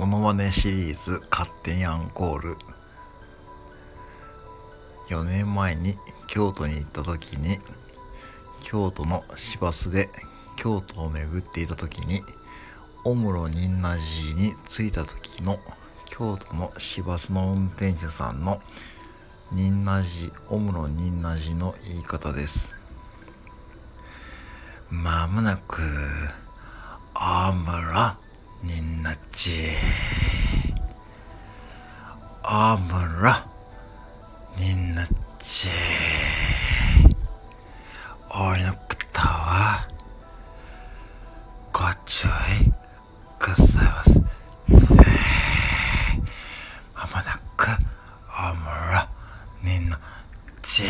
モノマネシリーズ勝手にアンコール。4年前に京都に行った時に京都の市バスで京都を巡っていた時にオムロニンナジに着いた時の京都の市バスの運転手さんのニンナジオムロニンナジの言い方です。まもなくオムロなっち。あむら、になっち。俺の方は、ご注意くさいます。まもなく、あむら、になっち。